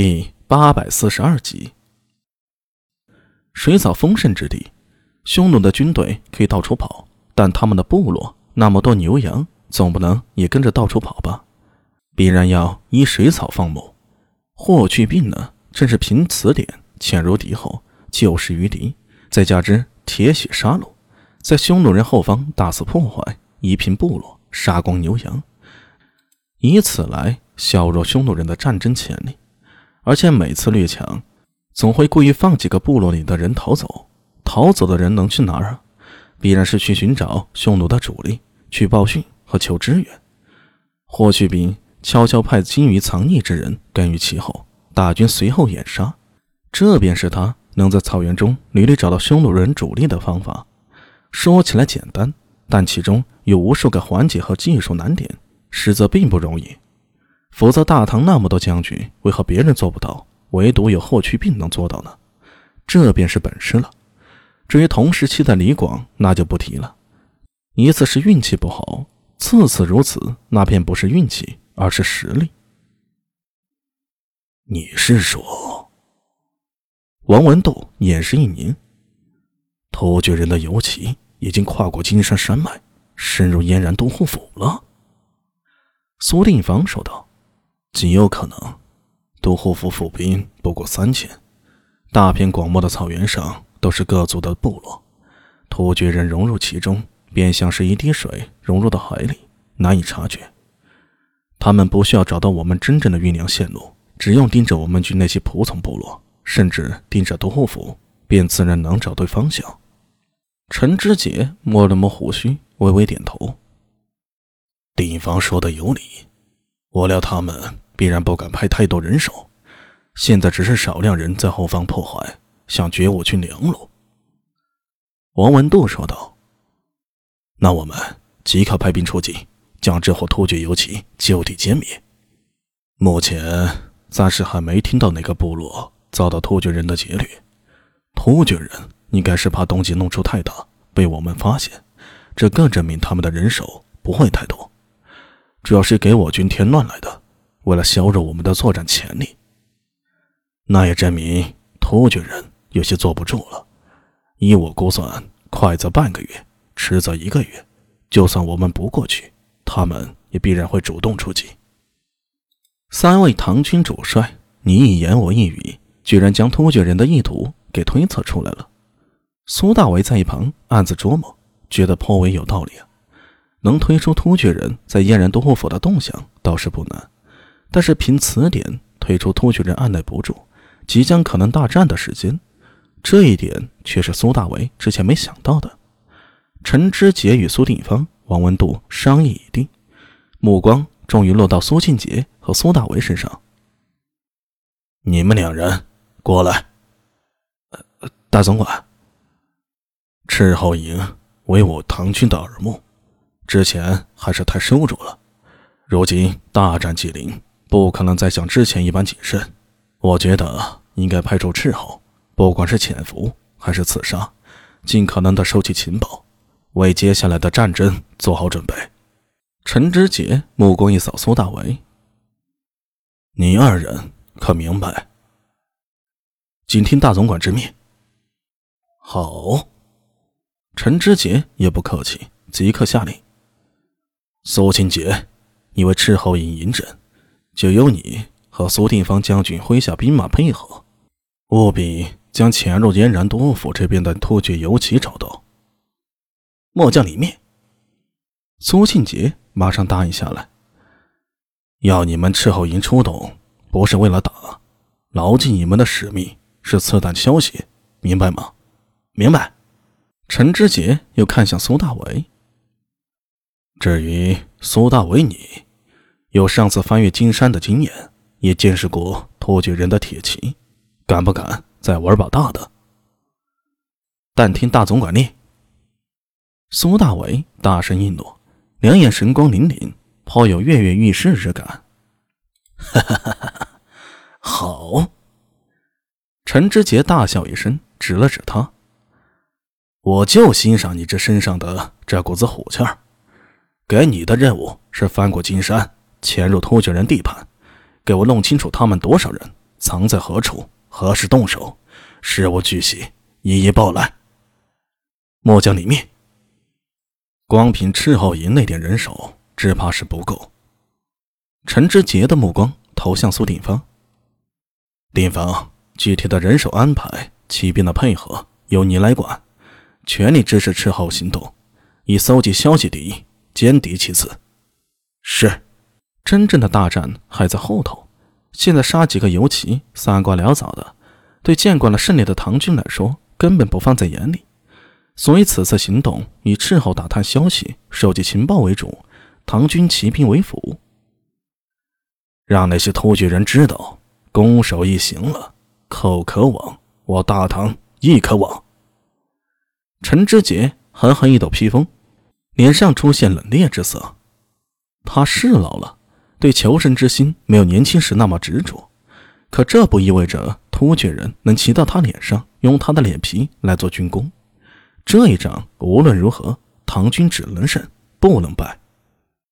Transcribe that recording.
第八百四十二集。水草丰盛之地，匈奴的军队可以到处跑，但他们的部落那么多牛羊，总不能也跟着到处跑吧？必然要依水草放牧。霍去病呢，正是凭此点潜入敌后，救世于敌，再加之铁血杀戮，在匈奴人后方大肆破坏，夷平部落，杀光牛羊，以此来削弱匈奴人的战争潜力。而且每次掠抢，总会故意放几个部落里的人逃走。逃走的人能去哪儿啊？必然是去寻找匈奴的主力，去报讯和求支援。霍去病悄悄派精于藏匿之人跟于其后，大军随后掩杀。这便是他能在草原中屡屡找到匈奴人主力的方法。说起来简单，但其中有无数个环节和技术难点，实则并不容易。否则，大唐那么多将军，为何别人做不到，唯独有霍去病能做到呢？这便是本事了。至于同时期的李广，那就不提了。一次是运气不好，次次如此，那便不是运气，而是实力。你是说？王文斗眼神一凝，突厥人的游骑已经跨过金山山脉，深入燕然都护府了。苏定方说道。极有可能，都护府府兵不过三千，大片广袤的草原上都是各族的部落，突厥人融入其中，便像是一滴水融入到海里，难以察觉。他们不需要找到我们真正的运粮线路，只用盯着我们军那些仆从部落，甚至盯着都护府，便自然能找对方向。陈知节摸了摸胡须，微微点头。丁方说的有理。我料他们必然不敢派太多人手，现在只是少量人在后方破坏，想绝我军粮路。王文度说道：“那我们即刻派兵出击，将这伙突厥游骑就地歼灭。目前暂时还没听到哪个部落遭到突厥人的劫掠。突厥人应该是怕动静弄出太大，被我们发现，这更证明他们的人手不会太多。”主要是给我军添乱来的，为了削弱我们的作战潜力。那也证明突厥人有些坐不住了。依我估算，快则半个月，迟则一个月。就算我们不过去，他们也必然会主动出击。三位唐军主帅，你一言我一语，居然将突厥人的意图给推测出来了。苏大为在一旁暗自琢磨，觉得颇为有道理啊。能推出突厥人在燕然都护府的动向倒是不难，但是凭此点推出突厥人按耐不住即将可能大战的时间，这一点却是苏大为之前没想到的。陈知节与苏定方、王文度商议已定，目光终于落到苏庆杰和苏大为身上。你们两人过来。大总管，赤候营为我唐军的耳目。之前还是太收着了，如今大战既临，不可能再像之前一般谨慎。我觉得应该派出斥候，不管是潜伏还是刺杀，尽可能的收集情报，为接下来的战争做好准备。陈知节目光一扫苏大为，你二人可明白？谨听大总管之命。好，陈知节也不客气，即刻下令。苏清杰，你为斥候营营诊，就由你和苏定方将军麾下兵马配合，务必将潜入燕然都府这边的突厥游骑找到。末将领命。苏庆杰马上答应下来。要你们斥候营出动，不是为了打，牢记你们的使命是刺探消息，明白吗？明白。陈知节又看向苏大伟。至于苏大为，你有上次翻越金山的经验，也见识过突厥人的铁骑，敢不敢再玩把大的？但听大总管令。苏大伟大声应诺，两眼神光凛凛，颇有跃跃欲试之感。哈哈哈哈哈好！陈知节大笑一声，指了指他：“我就欣赏你这身上的这股子虎气儿。”给你的任务是翻过金山，潜入突厥人地盘，给我弄清楚他们多少人，藏在何处？何时动手？事无巨细，一一报来。末将领命，光凭赤候营那点人手，只怕是不够。陈知杰的目光投向苏定方。定方，具体的人手安排、骑兵的配合，由你来管，全力支持赤候行动，以搜集消息第一，歼敌其次。是。真正的大战还在后头，现在杀几个游骑，三瓜两枣的，对见惯了胜利的唐军来说根本不放在眼里。所以此次行动以斥候打探消息、收集情报为主，唐军骑兵为辅。让那些突厥人知道，攻守一行了，寇可往，我大唐亦可往。陈知节狠狠一抖披风，脸上出现冷冽之色。他是老了。对求生之心没有年轻时那么执着，可这不意味着突厥人能骑到他脸上，用他的脸皮来做军功。这一仗无论如何，唐军只能胜，不能败。